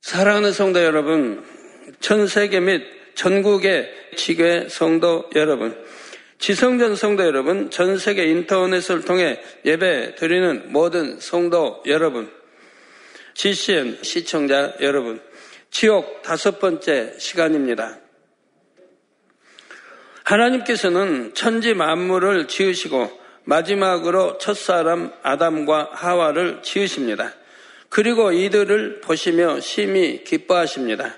사랑하는 성도 여러분, 전 세계 및 전국의 지교회 성도 여러분, 지성전 성도 여러분, 전 세계 인터넷을 통해 예배 드리는 모든 성도 여러분, GCN 시청자 여러분, 지옥 다섯 번째 시간입니다. 하나님께서는 천지 만물을 지으시고 마지막으로 첫사람 아담과 하와를 지으십니다. 그리고 이들을 보시며 심히 기뻐하십니다.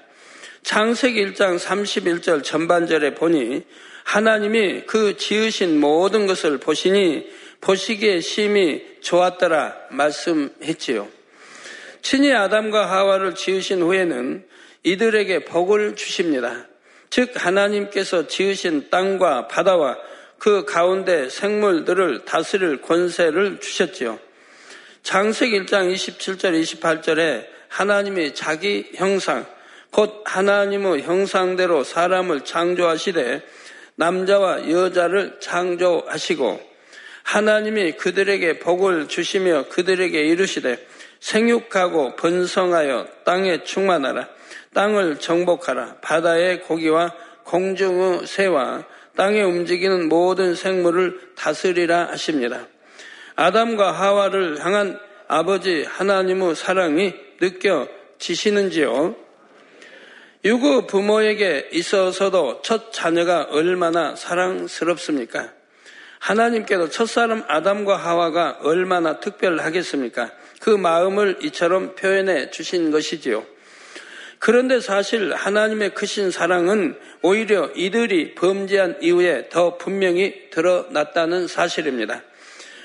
창세기 1장 31절 전반절에 보니 하나님이 그 지으신 모든 것을 보시니 보시기에 심히 좋았더라 말씀했지요. 친히 아담과 하와를 지으신 후에는 이들에게 복을 주십니다. 즉 하나님께서 지으신 땅과 바다와 그 가운데 생물들을 다스릴 권세를 주셨지요. 장세기 1장 27절 28절에 하나님이 자기 형상 곧 하나님의 형상대로 사람을 창조하시되 남자와 여자를 창조하시고 하나님이 그들에게 복을 주시며 그들에게 이르시되 생육하고 번성하여 땅에 충만하라 땅을 정복하라 바다의 고기와 공중의 새와 땅에 움직이는 모든 생물을 다스리라 하십니다. 아담과 하와를 향한 아버지 하나님의 사랑이 느껴지시는지요? 유구 부모에게 있어서도 첫 자녀가 얼마나 사랑스럽습니까? 하나님께도 첫사람 아담과 하와가 얼마나 특별하겠습니까? 그 마음을 이처럼 표현해 주신 것이지요. 그런데 사실 하나님의 크신 사랑은 오히려 이들이 범죄한 이후에 더 분명히 드러났다는 사실입니다.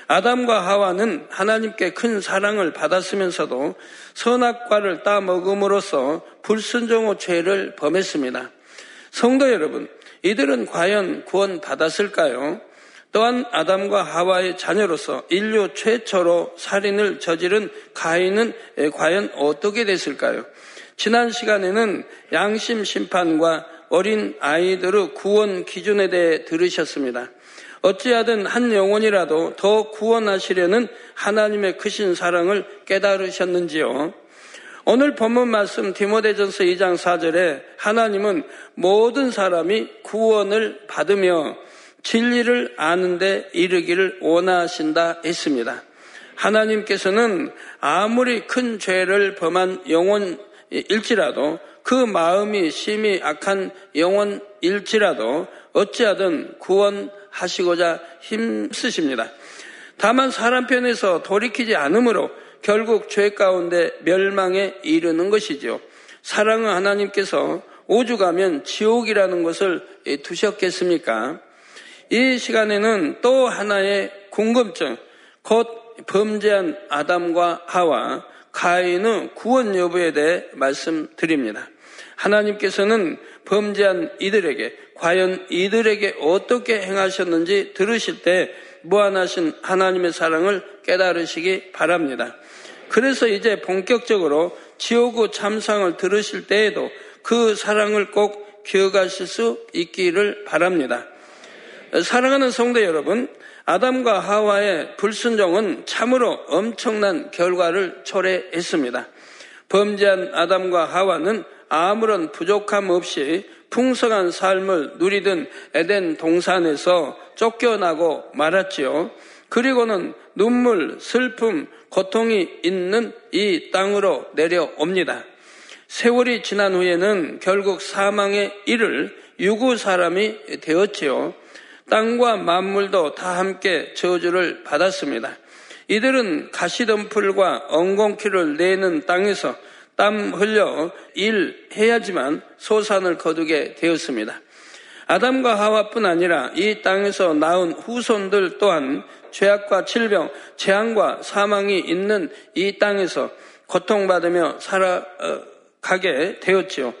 아담과 하와는 하나님께 큰 사랑을 받았으면서도 선악과를 따먹음으로써 불순종의 죄를 범했습니다. 성도 여러분, 이들은 과연 구원 받았을까요? 또한 아담과 하와의 자녀로서 인류 최초로 살인을 저지른 가인은 과연 어떻게 됐을까요? 지난 시간에는 양심 심판과 어린 아이들의 구원 기준에 대해 들으셨습니다. 어찌하든 한 영혼이라도 더 구원하시려는 하나님의 크신 사랑을 깨달으셨는지요? 오늘 본문 말씀 디모데전서 2장 4절에 하나님은 모든 사람이 구원을 받으며 진리를 아는데 이르기를 원하신다 했습니다. 하나님께서는 아무리 큰 죄를 범한 영혼일지라도 그 마음이 심히 악한 영혼일지라도 어찌하든 구원 하시고자 힘쓰십니다. 다만 사람 편에서 돌이키지 않으므로 결국 죄 가운데 멸망에 이르는 것이죠. 사랑은 하나님께서 오죽하면 지옥이라는 것을 두셨겠습니까? 이 시간에는 또 하나의 궁금증, 곧 범죄한 아담과 하와 가인의 구원 여부에 대해 말씀드립니다. 하나님께서는 범죄한 이들에게 과연 이들에게 어떻게 행하셨는지 들으실 때 무한하신 하나님의 사랑을 깨달으시기 바랍니다. 그래서 이제 본격적으로 지옥의 참상을 들으실 때에도 그 사랑을 꼭 기억하실 수 있기를 바랍니다. 사랑하는 성도 여러분, 아담과 하와의 불순종은 참으로 엄청난 결과를 초래했습니다. 범죄한 아담과 하와는 아무런 부족함 없이 풍성한 삶을 누리던 에덴 동산에서 쫓겨나고 말았지요. 그리고는 눈물, 슬픔, 고통이 있는 이 땅으로 내려옵니다. 세월이 지난 후에는 결국 사망의 일을 유구 사람이 되었지요. 땅과 만물도 다 함께 저주를 받았습니다. 이들은 가시덤불과 엉겅퀴를 내는 땅에서 땀 흘려 일해야지만 소산을 거두게 되었습니다. 아담과 하와뿐 아니라 이 땅에서 낳은 후손들 또한 죄악과 질병, 재앙과 사망이 있는 이 땅에서 고통받으며 살아가게 되었지요.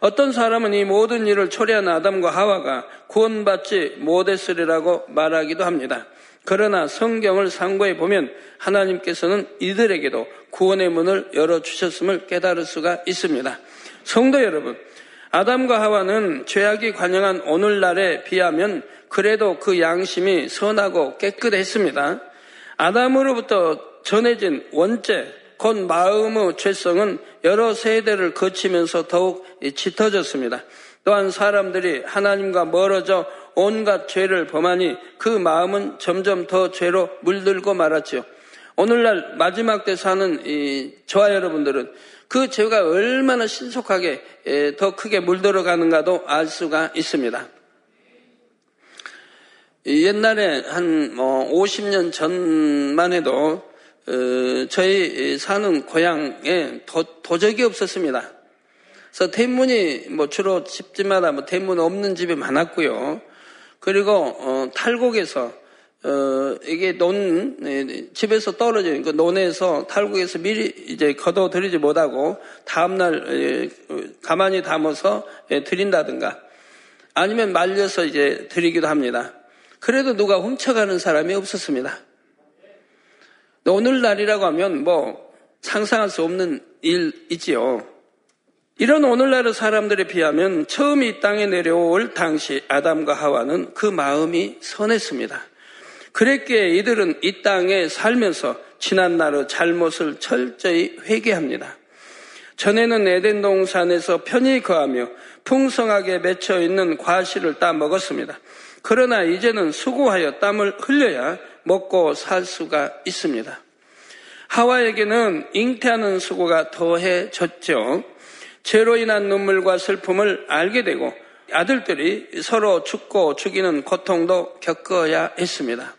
어떤 사람은 이 모든 일을 초래한 아담과 하와가 구원받지 못했으리라고 말하기도 합니다. 그러나 성경을 상고해 보면 하나님께서는 이들에게도 구원의 문을 열어주셨음을 깨달을 수가 있습니다. 성도 여러분, 아담과 하와는 죄악이 관영한 오늘날에 비하면 그래도 그 양심이 선하고 깨끗했습니다. 아담으로부터 전해진 원죄, 곧 마음의 죄성은 여러 세대를 거치면서 더욱 짙어졌습니다. 또한 사람들이 하나님과 멀어져 온갖 죄를 범하니 그 마음은 점점 더 죄로 물들고 말았지요. 오늘날 마지막 때 사는 저와 여러분들은 그 죄가 얼마나 신속하게 더 크게 물들어가는가도 알 수가 있습니다. 옛날에 한 50년 뭐 전만 해도 어, 저희 사는 고향에 도, 도적이 없었습니다. 그래서 대문이 뭐 주로 집집마다 뭐 대문 없는 집이 많았고요. 그리고 어, 탈곡에서 어, 이게 논 집에서 떨어진 그 논에서 탈곡에서 미리 이제 걷어들이지 못하고 다음날 가만히 담아서 드린다든가 아니면 말려서 이제 드리기도 합니다. 그래도 누가 훔쳐가는 사람이 없었습니다. 오늘날이라고 하면 뭐 상상할 수 없는 일이지요. 이런 오늘날의 사람들에 비하면 처음 이 땅에 내려올 당시 아담과 하와는 그 마음이 선했습니다. 그랬기에 이들은 이 땅에 살면서 지난날의 잘못을 철저히 회개합니다. 전에는 에덴 동산에서 편히 거하며 풍성하게 맺혀 있는 과실을 따 먹었습니다. 그러나 이제는 수고하여 땀을 흘려야 먹고 살 수가 있습니다. 하와에게는 잉태하는 수고가 더해졌죠. 죄로 인한 눈물과 슬픔을 알게 되고 아들들이 서로 죽고 죽이는 고통도 겪어야 했습니다.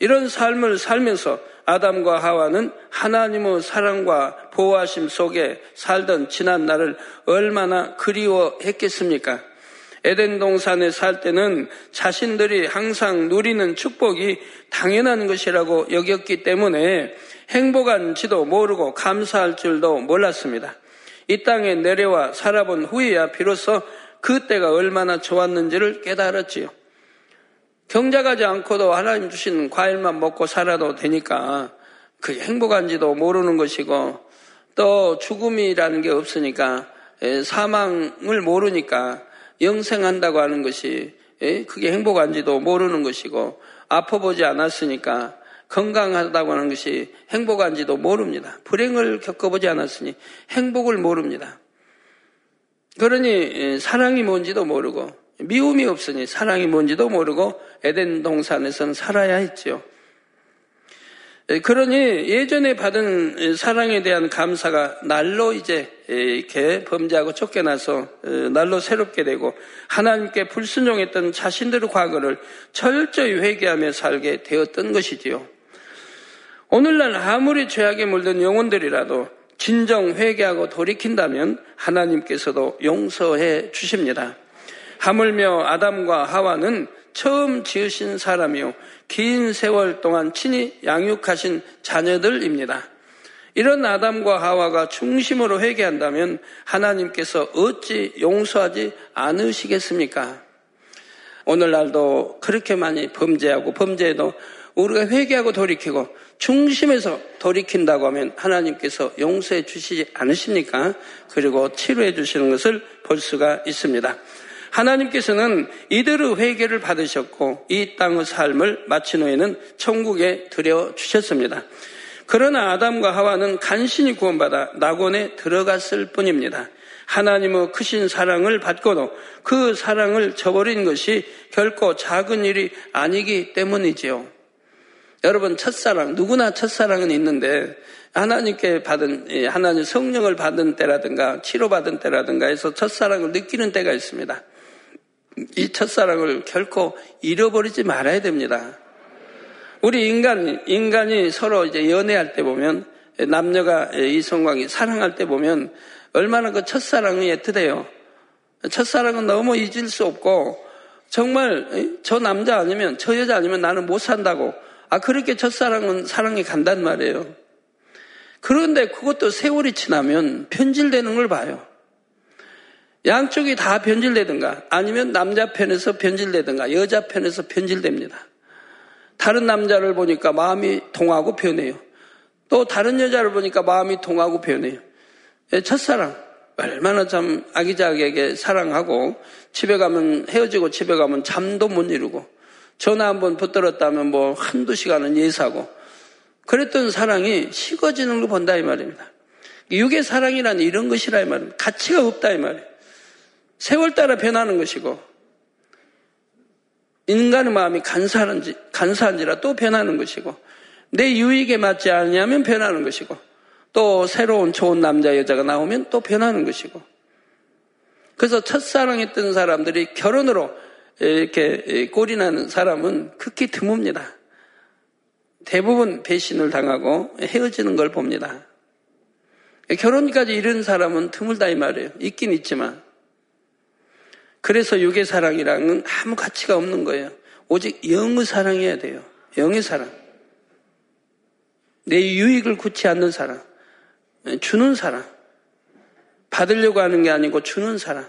이런 삶을 살면서 아담과 하와는 하나님의 사랑과 보호하심 속에 살던 지난 날을 얼마나 그리워했겠습니까? 에덴 동산에 살 때는 자신들이 항상 누리는 축복이 당연한 것이라고 여겼기 때문에 행복한지도 모르고 감사할 줄도 몰랐습니다. 이 땅에 내려와 살아본 후에야 비로소 그때가 얼마나 좋았는지를 깨달았지요. 경작하지 않고도 하나님 주신 과일만 먹고 살아도 되니까 그 행복한지도 모르는 것이고 또 죽음이라는 게 없으니까 사망을 모르니까 영생한다고 하는 것이 그게 행복한지도 모르는 것이고 아파보지 않았으니까 건강하다고 하는 것이 행복한지도 모릅니다. 불행을 겪어보지 않았으니 행복을 모릅니다. 그러니 사랑이 뭔지도 모르고 미움이 없으니 사랑이 뭔지도 모르고 에덴 동산에서는 살아야 했지요. 예, 그러니 예전에 받은 사랑에 대한 감사가 날로 이제 이렇게 범죄하고 쫓겨나서 어, 날로 새롭게 되고 하나님께 불순종했던 자신들의 과거를 철저히 회개하며 살게 되었던 것이지요. 오늘날 아무리 죄악에 물든 영혼들이라도 진정 회개하고 돌이킨다면 하나님께서도 용서해 주십니다. 하물며 아담과 하와는 처음 지으신 사람이요. 긴 세월 동안 친히 양육하신 자녀들입니다. 이런 아담과 하와가 중심으로 회개한다면 하나님께서 어찌 용서하지 않으시겠습니까? 오늘날도 그렇게 많이 범죄하고 범죄에도 우리가 회개하고 돌이키고 중심에서 돌이킨다고 하면 하나님께서 용서해 주시지 않으십니까? 그리고 치료해 주시는 것을 볼 수가 있습니다. 하나님께서는 이들의 회개를 받으셨고 이 땅의 삶을 마친 후에는 천국에 들여 주셨습니다. 그러나 아담과 하와는 간신히 구원받아 낙원에 들어갔을 뿐입니다. 하나님의 크신 사랑을 받고도 그 사랑을 저버린 것이 결코 작은 일이 아니기 때문이지요. 여러분 첫사랑 누구나 첫사랑은 있는데 하나님께 받은 하나님 성령을 받은 때라든가 치료받은 때라든가 해서 첫사랑을 느끼는 때가 있습니다. 이 첫사랑을 결코 잃어버리지 말아야 됩니다. 우리 인간, 인간이 서로 이제 연애할 때 보면 남녀가 이성광이 사랑할 때 보면 얼마나 그 첫사랑이 애틋해요. 첫사랑은 너무 잊을 수 없고 정말 저 남자 아니면 저 여자 아니면 나는 못 산다고 아 그렇게 첫사랑은 사랑이 간단 말이에요. 그런데 그것도 세월이 지나면 변질되는 걸 봐요. 양쪽이 다 변질되든가 아니면 남자 편에서 변질되든가 여자 편에서 변질됩니다. 다른 남자를 보니까 마음이 통하고 변해요. 또 다른 여자를 보니까 마음이 통하고 변해요. 예, 첫사랑 얼마나 참 아기자기하게 사랑하고 집에 가면 헤어지고 집에 가면 잠도 못 이루고 전화 한 번 붙들었다면 뭐 한두 시간은 예사고 그랬던 사랑이 식어지는 걸 본다 이 말입니다. 육의 사랑이란 이런 것이라 이 말입니다. 가치가 없다 이 말이에요. 세월 따라 변하는 것이고 인간의 마음이 간사한지, 간사한지라 또 변하는 것이고 내 유익에 맞지 않냐면 변하는 것이고 또 새로운 좋은 남자 여자가 나오면 또 변하는 것이고 그래서 첫사랑했던 사람들이 결혼으로 이렇게 꼴이 나는 사람은 극히 드뭅니다. 대부분 배신을 당하고 헤어지는 걸 봅니다. 결혼까지 이런 사람은 드물다 이 말이에요. 있긴 있지만. 그래서 육의 사랑이랑은 아무 가치가 없는 거예요. 오직 영의 사랑이어야 돼요. 영의 사랑. 내 유익을 굳지 않는 사랑. 주는 사랑. 받으려고 하는 게 아니고 주는 사랑.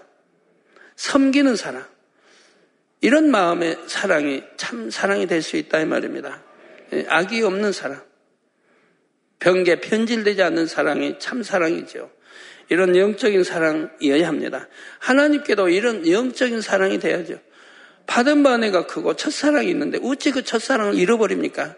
섬기는 사랑. 이런 마음의 사랑이 참 사랑이 될 수 있다 이 말입니다. 악이 없는 사랑. 병계 편질되지 않는 사랑이 참 사랑이죠. 이런 영적인 사랑이어야 합니다. 하나님께도 이런 영적인 사랑이 돼야죠. 받은 바 은혜가 크고 첫사랑이 있는데 어찌 그 첫사랑을 잃어버립니까?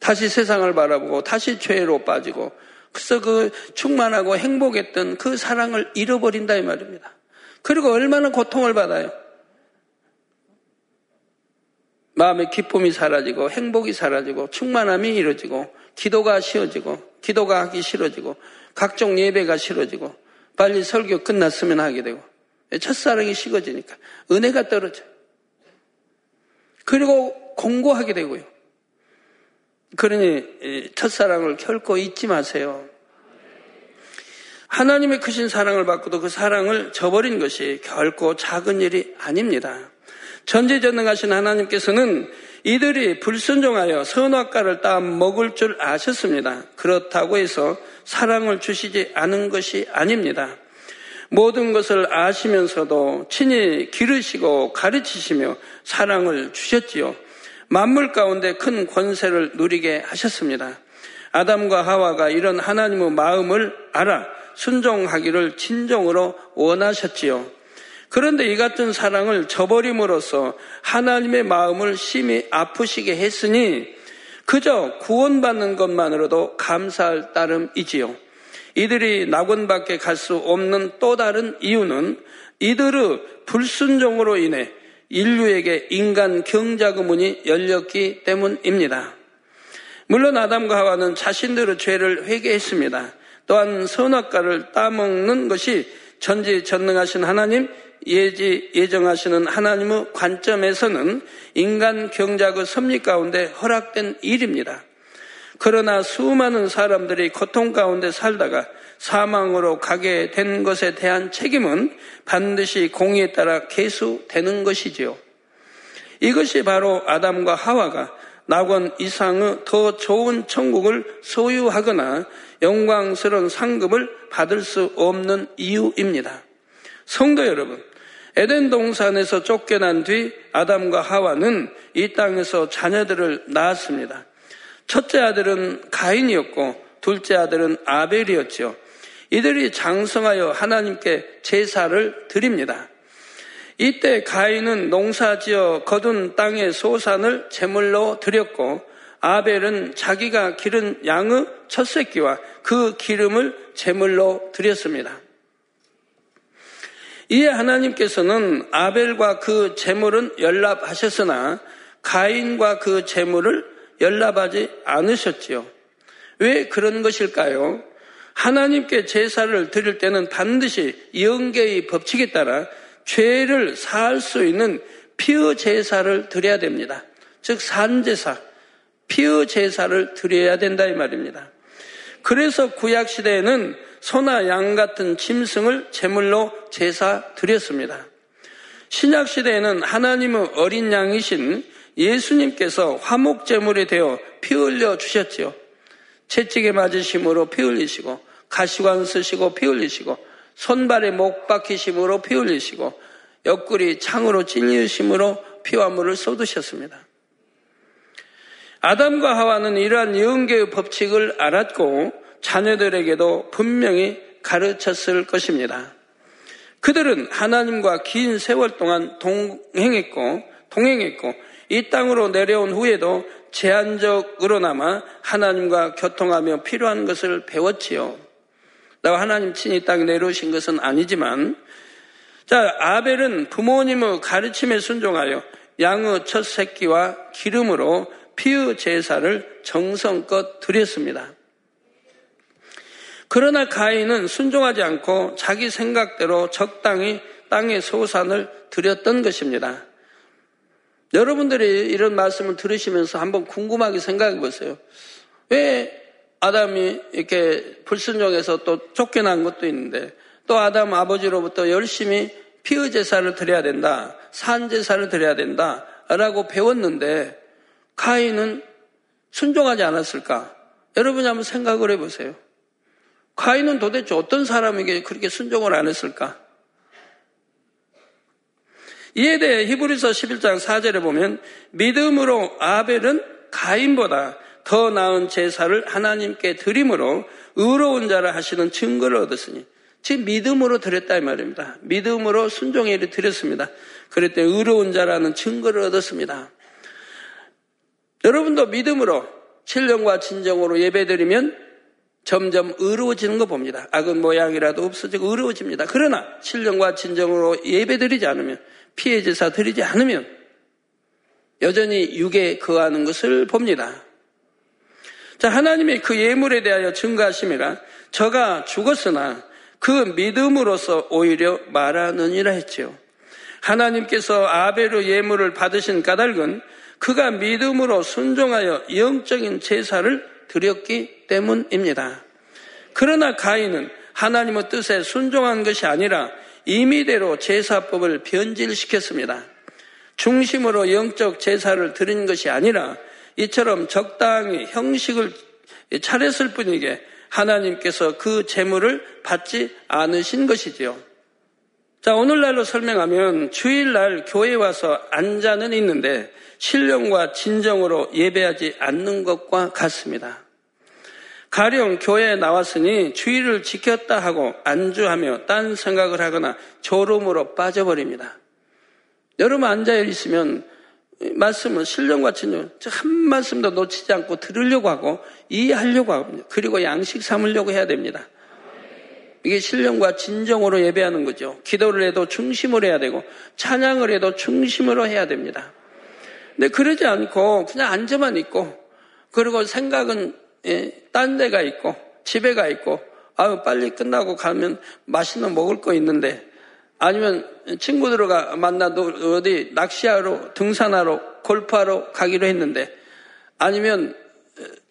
다시 세상을 바라보고 다시 죄로 빠지고 그래서 그 충만하고 행복했던 그 사랑을 잃어버린다 이 말입니다. 그리고 얼마나 고통을 받아요. 마음의 기쁨이 사라지고 행복이 사라지고 충만함이 이루어지고 기도가 쉬워지고 기도가 하기 싫어지고 각종 예배가 싫어지고 빨리 설교 끝났으면 하게 되고 첫사랑이 식어지니까 은혜가 떨어져요. 그리고 공고하게 되고요. 그러니 첫사랑을 결코 잊지 마세요. 하나님의 크신 사랑을 받고도 그 사랑을 저버린 것이 결코 작은 일이 아닙니다. 전지전능하신 하나님께서는 이들이 불순종하여 선악과를 따 먹을 줄 아셨습니다. 그렇다고 해서 사랑을 주시지 않은 것이 아닙니다. 모든 것을 아시면서도 친히 기르시고 가르치시며 사랑을 주셨지요. 만물 가운데 큰 권세를 누리게 하셨습니다. 아담과 하와가 이런 하나님의 마음을 알아 순종하기를 진정으로 원하셨지요. 그런데 이 같은 사랑을 저버림으로써 하나님의 마음을 심히 아프시게 했으니 그저 구원받는 것만으로도 감사할 따름이지요. 이들이 낙원 밖에 갈 수 없는 또 다른 이유는 이들의 불순종으로 인해 인류에게 인간 경작의 문이 열렸기 때문입니다. 물론 아담과 하와는 자신들의 죄를 회개했습니다. 또한 선악과를 따먹는 것이 전지 전능하신 하나님 예지 예정하시는 하나님의 관점에서는 인간 경작의 섭리 가운데 허락된 일입니다. 그러나 수많은 사람들이 고통 가운데 살다가 사망으로 가게 된 것에 대한 책임은 반드시 공의에 따라 계수되는 것이지요. 이것이 바로 아담과 하와가 낙원 이상의 더 좋은 천국을 소유하거나 영광스러운 상급을 받을 수 없는 이유입니다. 성도 여러분, 에덴 동산에서 쫓겨난 뒤 아담과 하와는 이 땅에서 자녀들을 낳았습니다. 첫째 아들은 가인이었고 둘째 아들은 아벨이었죠. 이들이 장성하여 하나님께 제사를 드립니다. 이때 가인은 농사지어 거둔 땅의 소산을 제물로 드렸고 아벨은 자기가 기른 양의 첫 새끼와 그 기름을 제물로 드렸습니다. 이에 하나님께서는 아벨과 그 재물은 연락하셨으나 가인과 그 재물을 연락하지 않으셨지요. 왜 그런 것일까요? 하나님께 제사를 드릴 때는 반드시 영계의 법칙에 따라 죄를 사할 수 있는 피의 제사를 드려야 됩니다. 즉 산제사, 피의 제사를 드려야 된다 이 말입니다. 그래서 구약 시대에는 소나 양 같은 짐승을 제물로 제사 드렸습니다. 신약 시대에는 하나님의 어린 양이신 예수님께서 화목 제물이 되어 피 흘려 주셨지요. 채찍에 맞으심으로 피 흘리시고 가시관 쓰시고 피 흘리시고 손발에 목 박히심으로 피 흘리시고 옆구리 창으로 찔리심으로 피와 물을 쏟으셨습니다. 아담과 하와는 이러한 영계의 법칙을 알았고 자녀들에게도 분명히 가르쳤을 것입니다. 그들은 하나님과 긴 세월 동안 동행했고, 동행했고, 이 땅으로 내려온 후에도 제한적으로나마 하나님과 교통하며 필요한 것을 배웠지요. 나 하나님 친히 땅에 내려오신 것은 아니지만 자 아벨은 부모님의 가르침에 순종하여 양의 첫 새끼와 기름으로 피의 제사를 정성껏 드렸습니다. 그러나 가인은 순종하지 않고 자기 생각대로 적당히 땅의 소산을 드렸던 것입니다. 여러분들이 이런 말씀을 들으시면서 한번 궁금하게 생각해 보세요. 왜 아담이 이렇게 불순종해서 또 쫓겨난 것도 있는데 또 아담 아버지로부터 열심히 피의 제사를 드려야 된다. 산 제사를 드려야 된다. 라고 배웠는데 가인은 순종하지 않았을까? 여러분이 한번 생각을 해보세요. 가인은 도대체 어떤 사람에게 그렇게 순종을 안 했을까? 이에 대해 히브리서 11장 4절에 보면 믿음으로 아벨은 가인보다 더 나은 제사를 하나님께 드림으로 의로운 자를 하시는 증거를 얻었으니 즉 믿음으로 드렸다 이 말입니다. 믿음으로 순종에 드렸습니다. 때 의로운 자라는 증거를 얻었습니다. 여러분도 믿음으로 신령과 진정으로 예배드리면 점점 의로워지는 거 봅니다. 악은 모양이라도 없어지고 의로워집니다. 그러나 신령과 진정으로 예배드리지 않으면 피해 제사 드리지 않으면 여전히 육에 거하는 것을 봅니다. 자, 하나님이 그 예물에 대하여 증가하심이라 저가 죽었으나 그 믿음으로서 오히려 말하느니라 했지요. 하나님께서 아벨의 예물을 받으신 까닭은 그가 믿음으로 순종하여 영적인 제사를 드렸기 때문입니다. 그러나 가인은 하나님의 뜻에 순종한 것이 아니라 임의대로 제사법을 변질시켰습니다. 중심으로 영적 제사를 드린 것이 아니라 이처럼 적당히 형식을 차렸을 뿐이게 하나님께서 그 재물을 받지 않으신 것이지요. 자, 오늘날로 설명하면 주일날 교회 와서 앉아는 있는데 신령과 진정으로 예배하지 않는 것과 같습니다. 가령 교회에 나왔으니 주의를 지켰다 하고 안주하며 딴 생각을 하거나 졸음으로 빠져버립니다. 여러분 앉아 있으면 말씀은 신령과 진정 한 말씀도 놓치지 않고 들으려고 하고 이해하려고 하고 그리고 양식 삼으려고 해야 됩니다. 이게 신령과 진정으로 예배하는 거죠. 기도를 해도 중심으로 해야 되고 찬양을 해도 중심으로 해야 됩니다. 근데 그러지 않고 그냥 앉아만 있고 그리고 생각은 예, 딴 데가 있고 집에 가 있고 아유 빨리 끝나고 가면 맛있는 먹을 거 있는데 아니면 친구들과 만나도 어디 낚시하러 등산하러 골프하러 가기로 했는데 아니면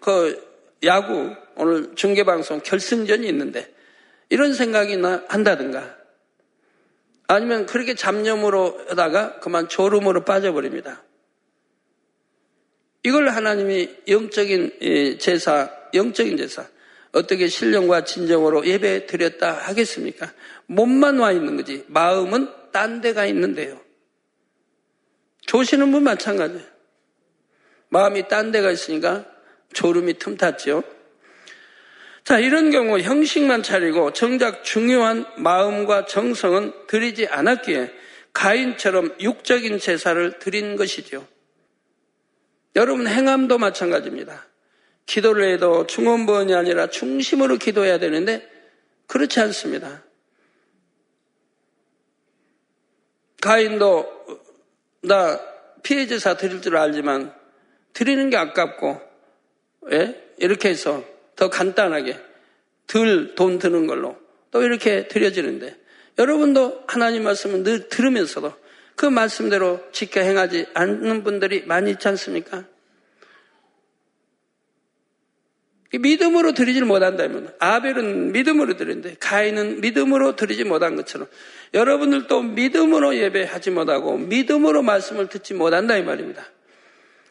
그 야구 오늘 중계 방송 결승전이 있는데 이런 생각이나 한다든가 아니면 그렇게 잡념으로 하다가 그만 졸음으로 빠져버립니다. 이걸 하나님이 영적인 제사, 영적인 제사, 어떻게 신령과 진정으로 예배 드렸다 하겠습니까? 몸만 와 있는 거지. 마음은 딴 데가 있는데요. 조시는 분 마찬가지예요. 마음이 딴 데가 있으니까 졸음이 틈탔죠. 자, 이런 경우 형식만 차리고 정작 중요한 마음과 정성은 드리지 않았기에 가인처럼 육적인 제사를 드린 것이죠. 여러분 행함도 마찬가지입니다. 기도를 해도 중원번이 아니라 중심으로 기도해야 되는데 그렇지 않습니다. 가인도 나 피해 제사 드릴 줄 알지만 드리는 게 아깝고 예? 이렇게 해서 더 간단하게 덜 돈 드는 걸로 또 이렇게 드려지는데 여러분도 하나님 말씀을 늘 들으면서도 그 말씀대로 지켜 행하지 않는 분들이 많이 있지 않습니까? 믿음으로 드리지를 못한다면 아벨은 믿음으로 드리는데 가인은 믿음으로 드리지 못한 것처럼 여러분들도 믿음으로 예배하지 못하고 믿음으로 말씀을 듣지 못한다 이 말입니다.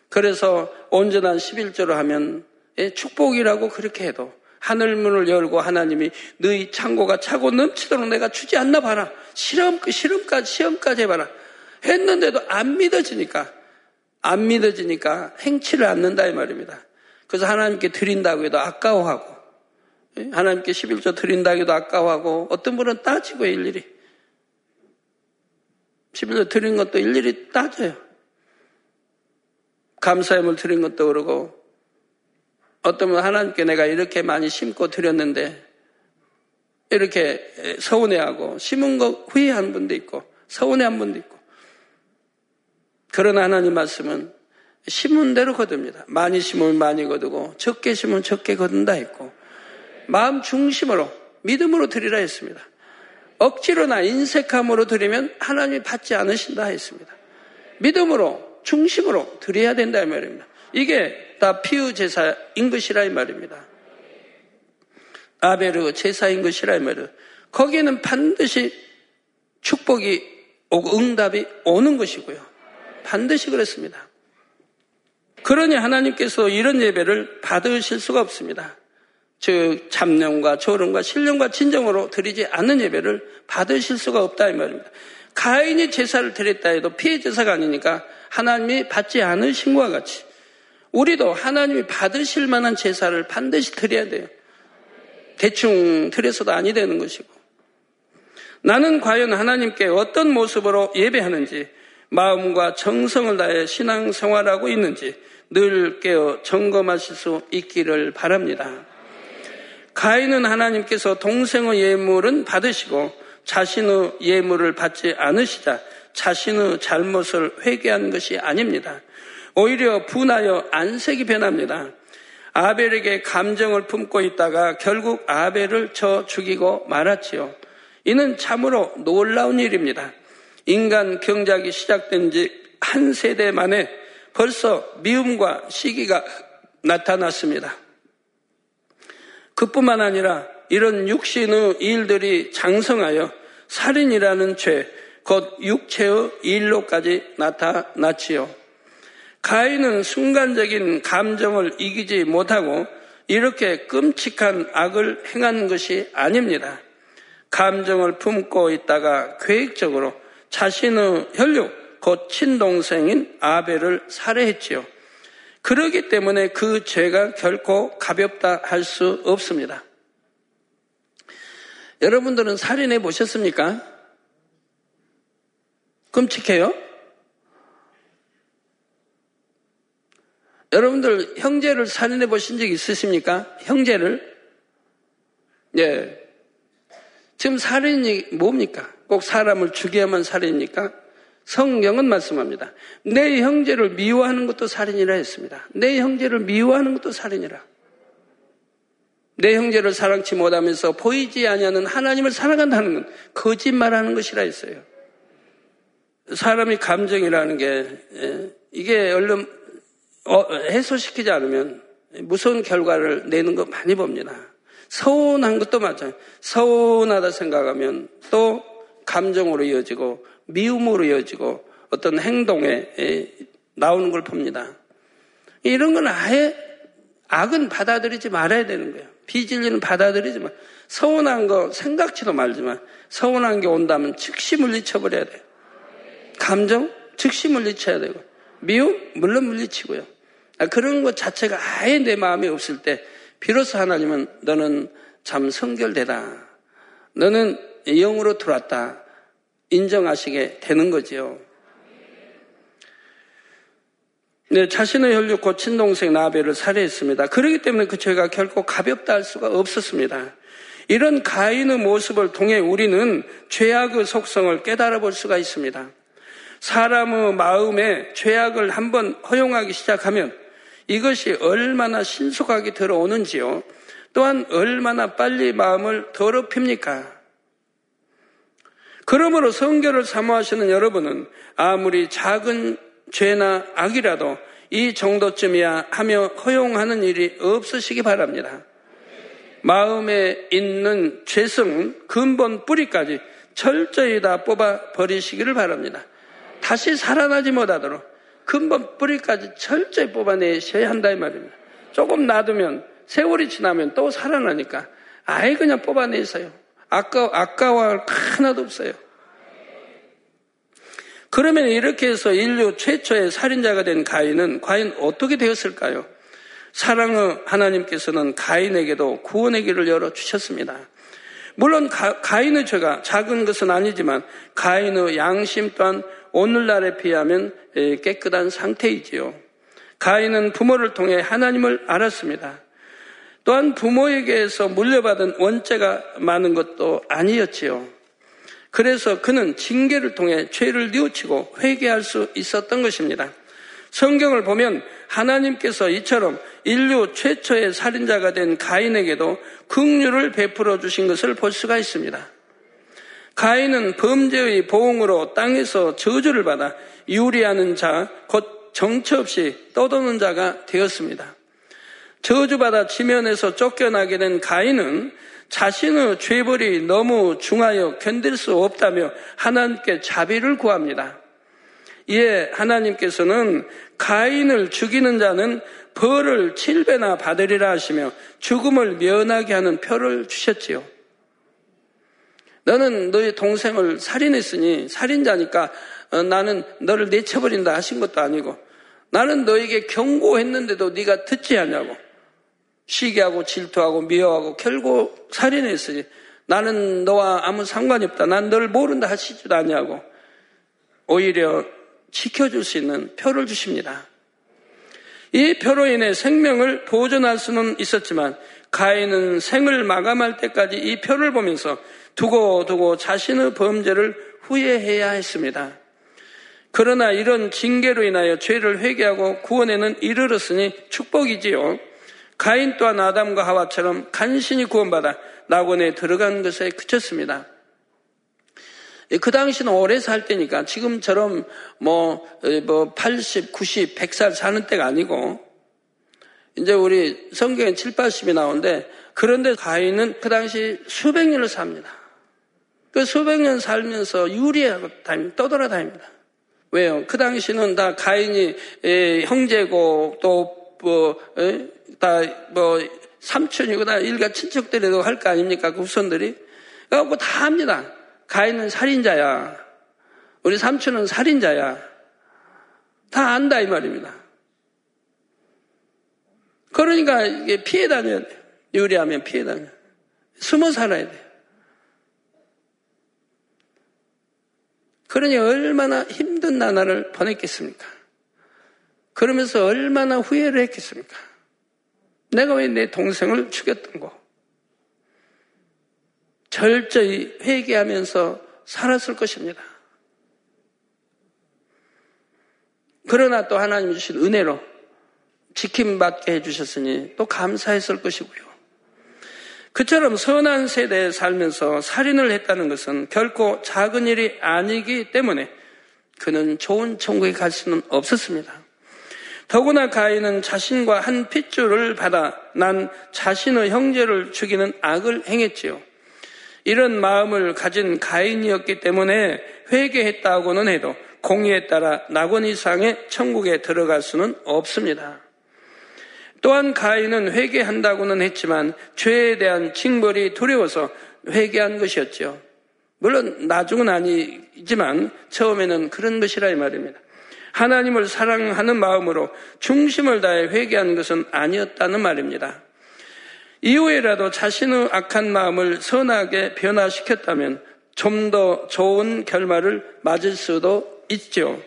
그래서 온전한 11조로 하면 예, 축복이라고 그렇게 해도 하늘 문을 열고 하나님이 너희 창고가 차고 넘치도록 내가 주지 않나 봐라. 실험, 실험까지, 시험까지 해봐라. 했는데도 안 믿어지니까, 안 믿어지니까 행치를 않는다 이 말입니다. 그래서 하나님께 드린다고 해도 아까워하고, 예? 하나님께 11조 드린다고 해도 아까워하고, 어떤 분은 따지고 일일이. 11조 드린 것도 일일이 따져요. 감사함을 드린 것도 그러고 어떤 분 하나님께 내가 이렇게 많이 심고 드렸는데 이렇게 서운해하고 심은 거 후회한 분도 있고 서운해한 분도 있고 그러나 하나님 말씀은 심은 대로 거둡니다. 많이 심으면 많이 거두고 적게 심으면 적게 거둔다 했고 마음 중심으로 믿음으로 드리라 했습니다. 억지로나 인색함으로 드리면 하나님이 받지 않으신다 했습니다. 믿음으로 중심으로 드려야 된다 이 말입니다. 이게 다 피우 제사인 것이라 이 말입니다. 아베르 제사인 것이라 이 말이에요. 거기에는 반드시 축복이 오고 응답이 오는 것이고요. 반드시 그렇습니다. 그러니 하나님께서 이런 예배를 받으실 수가 없습니다. 즉 참념과 조롱과 신령과 진정으로 드리지 않는 예배를 받으실 수가 없다 이 말입니다. 가인이 제사를 드렸다 해도 피해 제사가 아니니까 하나님이 받지 않으신 것과 같이 우리도 하나님이 받으실 만한 제사를 반드시 드려야 돼요. 대충 드려서도 아니 되는 것이고 나는 과연 하나님께 어떤 모습으로 예배하는지 마음과 정성을 다해 신앙 생활하고 있는지 늘 깨어 점검하실 수 있기를 바랍니다. 가인은 하나님께서 동생의 예물은 받으시고 자신의 예물을 받지 않으시자 자신의 잘못을 회개한 것이 아닙니다. 오히려 분하여 안색이 변합니다. 아벨에게 감정을 품고 있다가 결국 아벨을 쳐 죽이고 말았지요. 이는 참으로 놀라운 일입니다. 인간 경작이 시작된 지 한 세대 만에 벌써 미움과 시기가 나타났습니다. 그뿐만 아니라 이런 육신의 일들이 장성하여 살인이라는 죄, 곧 육체의 일로까지 나타났지요. 가인은 순간적인 감정을 이기지 못하고 이렇게 끔찍한 악을 행한 것이 아닙니다. 감정을 품고 있다가 계획적으로 자신의 혈육, 곧 친동생인 아벨을 살해했지요. 그러기 때문에 그 죄가 결코 가볍다 할 수 없습니다. 여러분들은 살인해 보셨습니까? 끔찍해요? 여러분들 형제를 살인해 보신 적 있으십니까? 형제를? 예. 지금 살인이 뭡니까? 꼭 사람을 죽여야만 살인입니까? 성경은 말씀합니다. 내 형제를 미워하는 것도 살인이라 했습니다. 내 형제를 미워하는 것도 살인이라. 내 형제를 사랑치 못하면서 보이지 아니하는 하나님을 사랑한다는 건 거짓말하는 것이라 했어요. 사람이 감정이라는 게 예, 이게 얼른 어, 해소시키지 않으면 무서운 결과를 내는 거 많이 봅니다. 서운한 것도 맞아요. 서운하다 생각하면 또 감정으로 이어지고 미움으로 이어지고 어떤 행동에 나오는 걸 봅니다. 이런 건 아예 악은 받아들이지 말아야 되는 거예요. 비진리는 받아들이지만 서운한 거 생각지도 말지만 서운한 게 온다면 즉시 물리쳐버려야 돼요. 감정 즉시 물리쳐야 되고 미움 물론 물리치고요. 아, 그런 것 자체가 아예 내 마음에 없을 때 비로소 하나님은 너는 참 성결되다. 너는 영으로 들어왔다. 인정하시게 되는 거지요. 네, 자신의 혈육 고 친동생 나베를 살해했습니다. 그렇기 때문에 그 죄가 결코 가볍다 할 수가 없었습니다. 이런 가인의 모습을 통해 우리는 죄악의 속성을 깨달아 볼 수가 있습니다. 사람의 마음에 죄악을 한번 허용하기 시작하면 이것이 얼마나 신속하게 들어오는지요. 또한 얼마나 빨리 마음을 더럽힙니까? 그러므로 성결을 사모하시는 여러분은 아무리 작은 죄나 악이라도 이 정도쯤이야 하며 허용하는 일이 없으시기 바랍니다. 마음에 있는 죄성은 근본 뿌리까지 철저히 다 뽑아 버리시기를 바랍니다. 다시 살아나지 못하도록 근본 뿌리까지 철저히 뽑아내셔야 한다 이 말입니다. 조금 놔두면 세월이 지나면 또 살아나니까 아예 그냥 뽑아내세요. 아까, 아까워할 하나도 없어요. 그러면 이렇게 해서 인류 최초의 살인자가 된 가인은 과연 어떻게 되었을까요? 사랑의 하나님께서는 가인에게도 구원의 길을 열어주셨습니다. 물론 가, 인의 죄가 작은 것은 아니지만 가인의 양심 또한 오늘날에 비하면 깨끗한 상태이지요. 가인은 부모를 통해 하나님을 알았습니다. 또한 부모에게서 물려받은 원죄가 많은 것도 아니었지요. 그래서 그는 징계를 통해 죄를 뉘우치고 회개할 수 있었던 것입니다. 성경을 보면 하나님께서 이처럼 인류 최초의 살인자가 된 가인에게도 긍휼을 베풀어 주신 것을 볼 수가 있습니다. 가인은 범죄의 보응으로 땅에서 저주를 받아 유리하는 자, 곧 정처 없이 떠도는 자가 되었습니다. 저주받아 지면에서 쫓겨나게 된 가인은 자신의 죄벌이 너무 중하여 견딜 수 없다며 하나님께 자비를 구합니다. 이에 하나님께서는 가인을 죽이는 자는 벌을 7배나 받으리라 하시며 죽음을 면하게 하는 표를 주셨지요. 너는 너의 동생을 살인했으니 살인자니까 어, 나는 너를 내쳐버린다 하신 것도 아니고 나는 너에게 경고했는데도 네가 듣지 않냐고 시기하고 질투하고 미워하고 결국 살인했으니 나는 너와 아무 상관이 없다. 난 너를 모른다 하시지도 않냐고 오히려 지켜줄 수 있는 표를 주십니다. 이 표로 인해 생명을 보존할 수는 있었지만 가인은 생을 마감할 때까지 이 표를 보면서 두고 두고 자신의 범죄를 후회해야 했습니다. 그러나 이런 징계로 인하여 죄를 회개하고 구원에는 이르렀으니 축복이지요. 가인 또한 아담과 하와처럼 간신히 구원받아 낙원에 들어간 것에 그쳤습니다. 그 당시는 오래 살 때니까 지금처럼 뭐, 뭐 80, 90, 100살 사는 때가 아니고 이제 우리 성경에 7, 80이 나오는데 그런데 가인은 그 당시 수백 년을 삽니다. 그 수백 년 살면서 유리하고 다닙니다. 떠돌아다닙니다. 왜요? 그 당시는 다 가인이 형제고 또 뭐 다뭐 삼촌이거나 일가 친척들에도 할 거 아닙니까? 그 후손들이. 그래갖고 다 합니다. 가인은 살인자야. 우리 삼촌은 살인자야. 다 안다 이 말입니다. 그러니까 이게 피해 다녀야 돼요. 유리하면 피해 다녀. 숨어 살아야 돼요. 그러니 얼마나 힘든 나날을 보냈겠습니까? 그러면서 얼마나 후회를 했겠습니까? 내가 왜 내 동생을 죽였던 거? 철저히 회개하면서 살았을 것입니다. 그러나 또 하나님 주신 은혜로 지킴받게 해주셨으니 또 감사했을 것이고요. 그처럼 선한 세대에 살면서 살인을 했다는 것은 결코 작은 일이 아니기 때문에 그는 좋은 천국에 갈 수는 없었습니다. 더구나 가인은 자신과 한 핏줄을 받아 난 자신의 형제를 죽이는 악을 행했지요. 이런 마음을 가진 가인이었기 때문에 회개했다고는 해도 공의에 따라 낙원 이상의 천국에 들어갈 수는 없습니다. 또한 가인은 회개한다고는 했지만 죄에 대한 징벌이 두려워서 회개한 것이었죠. 물론 나중은 아니지만 처음에는 그런 것이라 이 말입니다. 하나님을 사랑하는 마음으로 중심을 다해 회개한 것은 아니었다는 말입니다. 이후에라도 자신의 악한 마음을 선하게 변화시켰다면 좀 더 좋은 결말을 맞을 수도 있죠.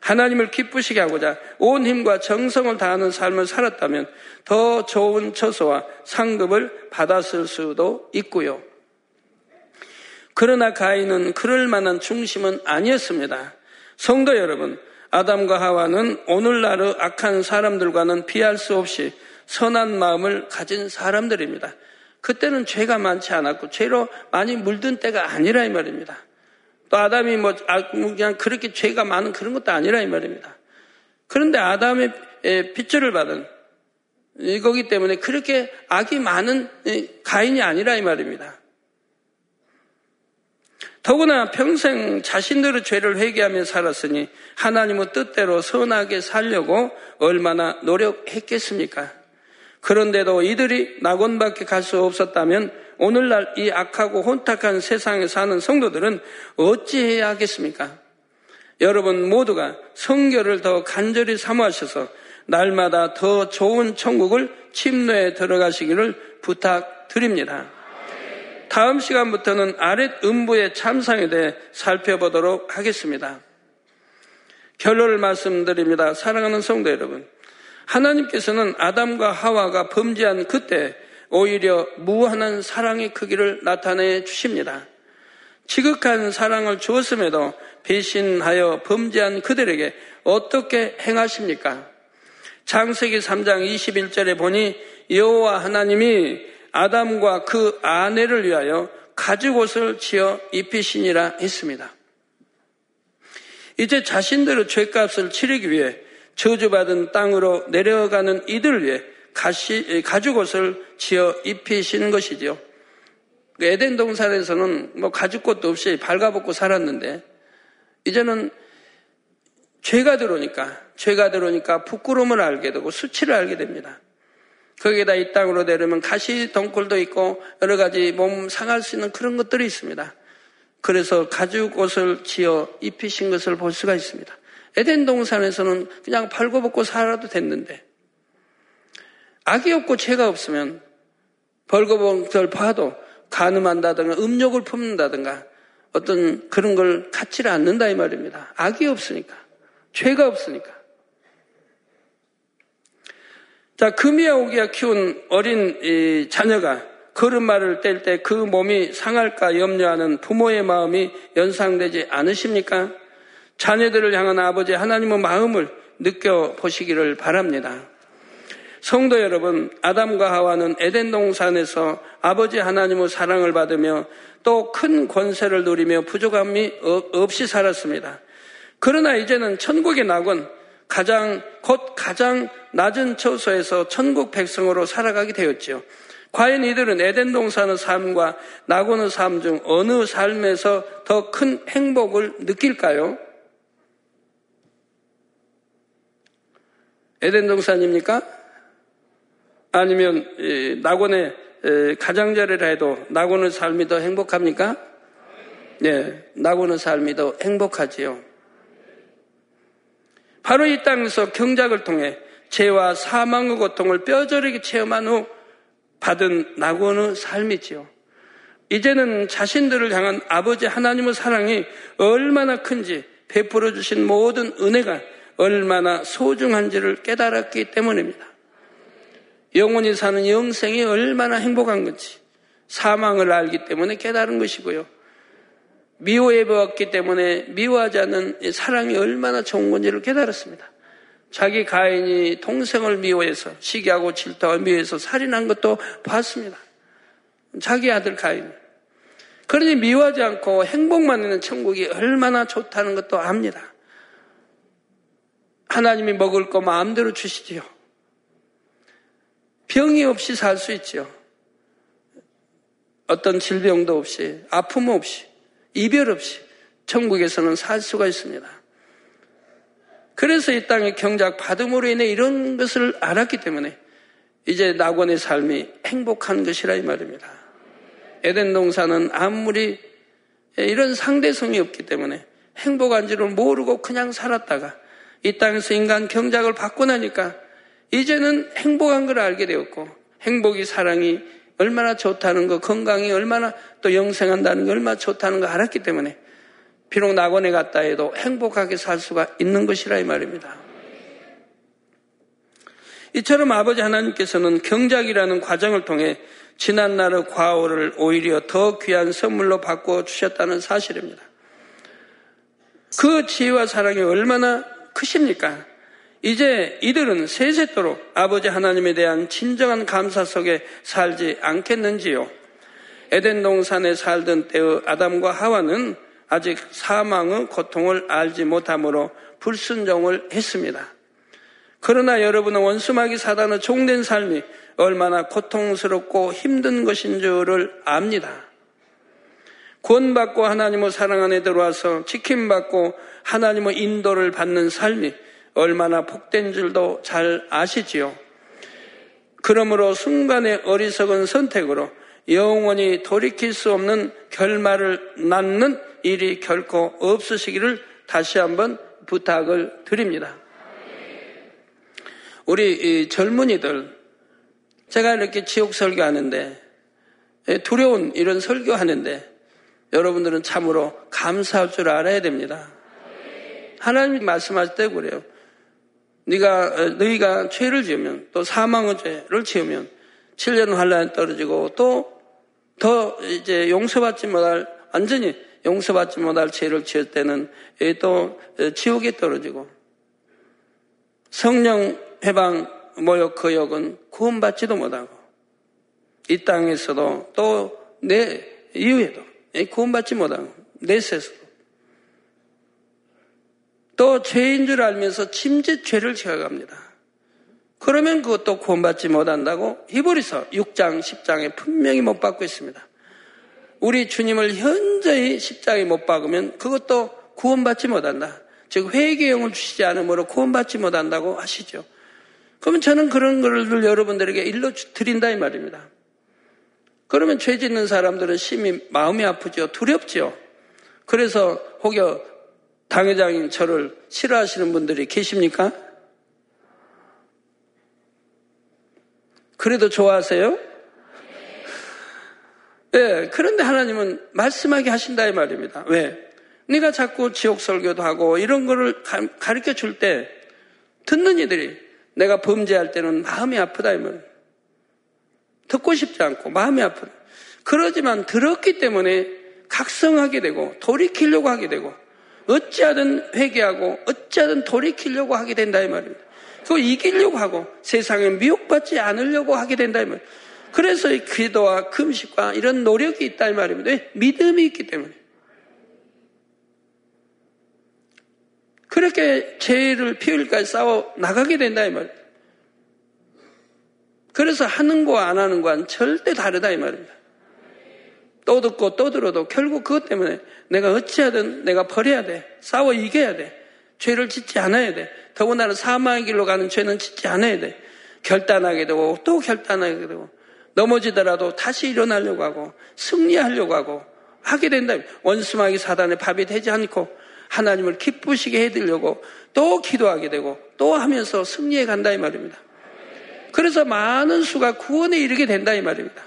하나님을 기쁘시게 하고자 온 힘과 정성을 다하는 삶을 살았다면 더 좋은 처소와 상급을 받았을 수도 있고요. 그러나 가인은 그럴 만한 중심은 아니었습니다. 성도 여러분, 아담과 하와는 오늘날의 악한 사람들과는 비할 수 없이 선한 마음을 가진 사람들입니다. 그때는 죄가 많지 않았고 죄로 많이 물든 때가 아니라 이 말입니다. 또 아담이 뭐, 아, 뭐 그냥 그렇게 죄가 많은 그런 것도 아니라 이 말입니다. 그런데 아담의 핏줄을 받은 이거기 때문에 그렇게 악이 많은 가인이 아니라 이 말입니다. 더구나 평생 자신들의 죄를 회개하며 살았으니 하나님의 뜻대로 선하게 살려고 얼마나 노력했겠습니까? 그런데도 이들이 낙원밖에 갈 수 없었다면 오늘날 이 악하고 혼탁한 세상에 사는 성도들은 어찌해야 하겠습니까? 여러분 모두가 성결을 더 간절히 사모하셔서 날마다 더 좋은 천국을 침노에 들어가시기를 부탁드립니다. 다음 시간부터는 아랫 음부의 참상에 대해 살펴보도록 하겠습니다. 결론을 말씀드립니다. 사랑하는 성도 여러분. 하나님께서는 아담과 하와가 범죄한 그때 오히려 무한한 사랑의 크기를 나타내 주십니다. 지극한 사랑을 주었음에도 배신하여 범죄한 그들에게 어떻게 행하십니까? 창세기 3장 21절에 보니 여호와 하나님이 아담과 그 아내를 위하여 가죽옷을 지어 입히시니라 했습니다. 이제 자신들의 죄값을 치르기 위해 저주받은 땅으로 내려가는 이들을 위해 가시, 가죽옷을 지어 입히시는 것이지요. 그 에덴 동산에서는 뭐 가죽옷도 없이 발가벗고 살았는데 이제는 죄가 들어오니까 죄가 들어오니까 부끄러움을 알게 되고 수치를 알게 됩니다. 거기에다 이 땅으로 내려면 가시 덩굴도 있고 여러 가지 몸 상할 수 있는 그런 것들이 있습니다. 그래서 가죽 옷을 지어 입히신 것을 볼 수가 있습니다. 에덴 동산에서는 그냥 발고벗고 살아도 됐는데 악이 없고 죄가 없으면 벌거벗은 것을 봐도 가늠한다든가 음욕을 품는다든가 어떤 그런 걸 갖지를 않는다 이 말입니다. 악이 없으니까 죄가 없으니까 자 금이야 오기야 키운 어린 자녀가 걸음마를 뗄 때 그 몸이 상할까 염려하는 부모의 마음이 연상되지 않으십니까? 자녀들을 향한 아버지 하나님의 마음을 느껴보시기를 바랍니다. 성도 여러분, 아담과 하와는 에덴 동산에서 아버지 하나님의 사랑을 받으며 또 큰 권세를 누리며 부족함이 없이 살았습니다. 그러나 이제는 천국의 낙원, 가장, 곧 가장 낮은 처소에서 천국 백성으로 살아가게 되었지요. 과연 이들은 에덴 동산의 삶과 낙원의 삶 중 어느 삶에서 더 큰 행복을 느낄까요? 에덴 동산입니까? 아니면 낙원의 가장자리라 해도 낙원의 삶이 더 행복합니까? 네, 낙원의 삶이 더 행복하지요. 바로 이 땅에서 경작을 통해 죄와 사망의 고통을 뼈저리게 체험한 후 받은 낙원의 삶이지요. 이제는 자신들을 향한 아버지 하나님의 사랑이 얼마나 큰지 베풀어 주신 모든 은혜가 얼마나 소중한지를 깨달았기 때문입니다. 영원히 사는 영생이 얼마나 행복한 건지 사망을 알기 때문에 깨달은 것이고요. 미워해 보았기 때문에 미워하지 않는 사랑이 얼마나 좋은 건지를 깨달았습니다. 자기 가인이 동생을 미워해서 시기하고 질투하고 미워해서 살인한 것도 봤습니다. 자기 아들 가인. 그러니 미워하지 않고 행복만 있는 천국이 얼마나 좋다는 것도 압니다. 하나님이 먹을 거 마음대로 주시지요. 병이 없이 살 수 있죠. 어떤 질병도 없이, 아픔 없이, 이별 없이 천국에서는 살 수가 있습니다. 그래서 이 땅의 경작 받음으로 인해 이런 것을 알았기 때문에 이제 낙원의 삶이 행복한 것이라 이 말입니다. 에덴 동산은 아무리 이런 상대성이 없기 때문에 행복한 지를 모르고 그냥 살았다가 이 땅에서 인간 경작을 받고 나니까 이제는 행복한 걸 알게 되었고 행복이 사랑이 얼마나 좋다는 거, 건강이 얼마나 또 영생한다는 게 얼마나 좋다는 거 알았기 때문에 비록 낙원에 갔다 해도 행복하게 살 수가 있는 것이라 이 말입니다. 이처럼 아버지 하나님께서는 경작이라는 과정을 통해 지난 날의 과오를 오히려 더 귀한 선물로 바꿔 주셨다는 사실입니다. 그 지혜와 사랑이 얼마나 크십니까? 이제 이들은 세세토록 아버지 하나님에 대한 진정한 감사 속에 살지 않겠는지요? 에덴 동산에 살던 때의 아담과 하와는 아직 사망의 고통을 알지 못하므로 불순종을 했습니다. 그러나 여러분은 원수마귀 사단의 종된 삶이 얼마나 고통스럽고 힘든 것인 줄을 압니다. 구원받고 하나님의 사랑 안에 들어와서 지킴받고 하나님의 인도를 받는 삶이 얼마나 복된 줄도 잘 아시지요. 그러므로 순간의 어리석은 선택으로 영원히 돌이킬 수 없는 결말을 낳는 일이 결코 없으시기를 다시 한번 부탁을 드립니다. 우리 젊은이들, 제가 이렇게 지옥 설교하는데, 두려운 이런 설교하는데, 여러분들은 참으로 감사할 줄 알아야 됩니다. 하나님이 말씀하실 때 그래요. 네가 어, 너희가 죄를 지으면 또 사망의 죄를 지으면 7년 환란에 떨어지고 또 더 이제 용서받지 못할 완전히 용서받지 못할 죄를 지을 때는 또 어, 지옥에 떨어지고 성령 해방 모욕 거역은 구원받지도 못하고 이 땅에서도 또 내 이후에도 구원받지 못하고 내세서도 또 죄인 줄 알면서 침짓 죄를 지어갑니다. 그러면 그것도 구원받지 못한다고 히브리서 6장, 10장에 분명히 못 받고 있습니다. 우리 주님을 현저히 십장에 못 박으면 그것도 구원받지 못한다. 즉 회개용을 주시지 않으므로 구원받지 못한다고 하시죠. 그러면 저는 그런 것을 여러분들에게 일러 드린다 이 말입니다. 그러면 죄 짓는 사람들은 심히 마음이 아프죠. 두렵죠. 그래서 혹여 당회장인 저를 싫어하시는 분들이 계십니까? 그래도 좋아하세요? 네, 그런데 하나님은 말씀하게 하신다 이 말입니다. 왜? 네가 자꾸 지옥 설교도 하고 이런 거를 가르쳐 줄 때 듣는 이들이 내가 범죄할 때는 마음이 아프다 이 말이에요. 듣고 싶지 않고 마음이 아프다. 그러지만 들었기 때문에 각성하게 되고 돌이키려고 하게 되고 어찌하든 회개하고 어찌하든 돌이키려고 하게 된다 이 말입니다. 그거 이기려고 하고 세상에 미혹받지 않으려고 하게 된다 이 말입니다. 그래서 이 기도와 금식과 이런 노력이 있다 이 말입니다. 왜? 믿음이 있기 때문에. 그렇게 죄를 피울까지 싸워 나가게 된다 이 말입니다. 그래서 하는 거와 안 하는 거와는 절대 다르다 이 말입니다. 또 듣고 또 들어도 결국 그것 때문에 내가 어찌하든 내가 버려야 돼. 싸워 이겨야 돼. 죄를 짓지 않아야 돼. 더군다나 사망의 길로 가는 죄는 짓지 않아야 돼. 결단하게 되고 또 결단하게 되고 넘어지더라도 다시 일어나려고 하고 승리하려고 하고 하게 된다. 원수마귀 사단의 밥이 되지 않고 하나님을 기쁘시게 해드리려고 또 기도하게 되고 또 하면서 승리해 간다 이 말입니다. 그래서 많은 수가 구원에 이르게 된다 이 말입니다.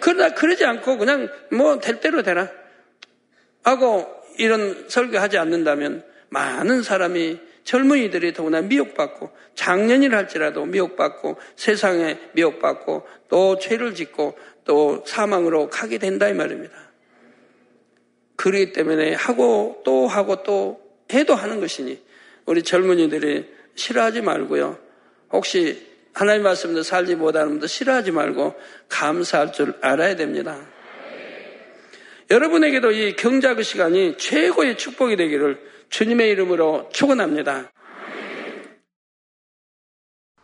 그러나 그러지 않고 그냥 뭐 될 대로 되라 하고 이런 설교하지 않는다면 많은 사람이 젊은이들이 더구나 미혹받고 작년이라 할지라도 미혹받고 세상에 미혹받고 또 죄를 짓고 또 사망으로 가게 된다 이 말입니다. 그러기 때문에 하고 또 하고 또 해도 하는 것이니 우리 젊은이들이 싫어하지 말고요. 혹시 하나님 말씀도 살지 못하는 분도 싫어하지 말고 감사할 줄 알아야 됩니다. 여러분에게도 이 경작의 시간이 최고의 축복이 되기를 주님의 이름으로 축원합니다.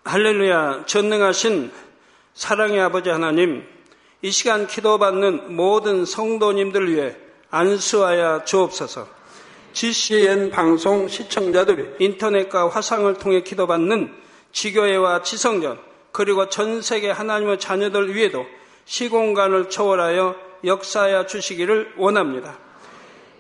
할렐루야 전능하신 사랑의 아버지 하나님 이 시간 기도받는 모든 성도님들 위해 안수하여 주옵소서 GCN 방송 시청자들이 인터넷과 화상을 통해 기도받는 지교회와 지성전 그리고 전 세계 하나님의 자녀들 위에도 시공간을 초월하여 역사하여 주시기를 원합니다.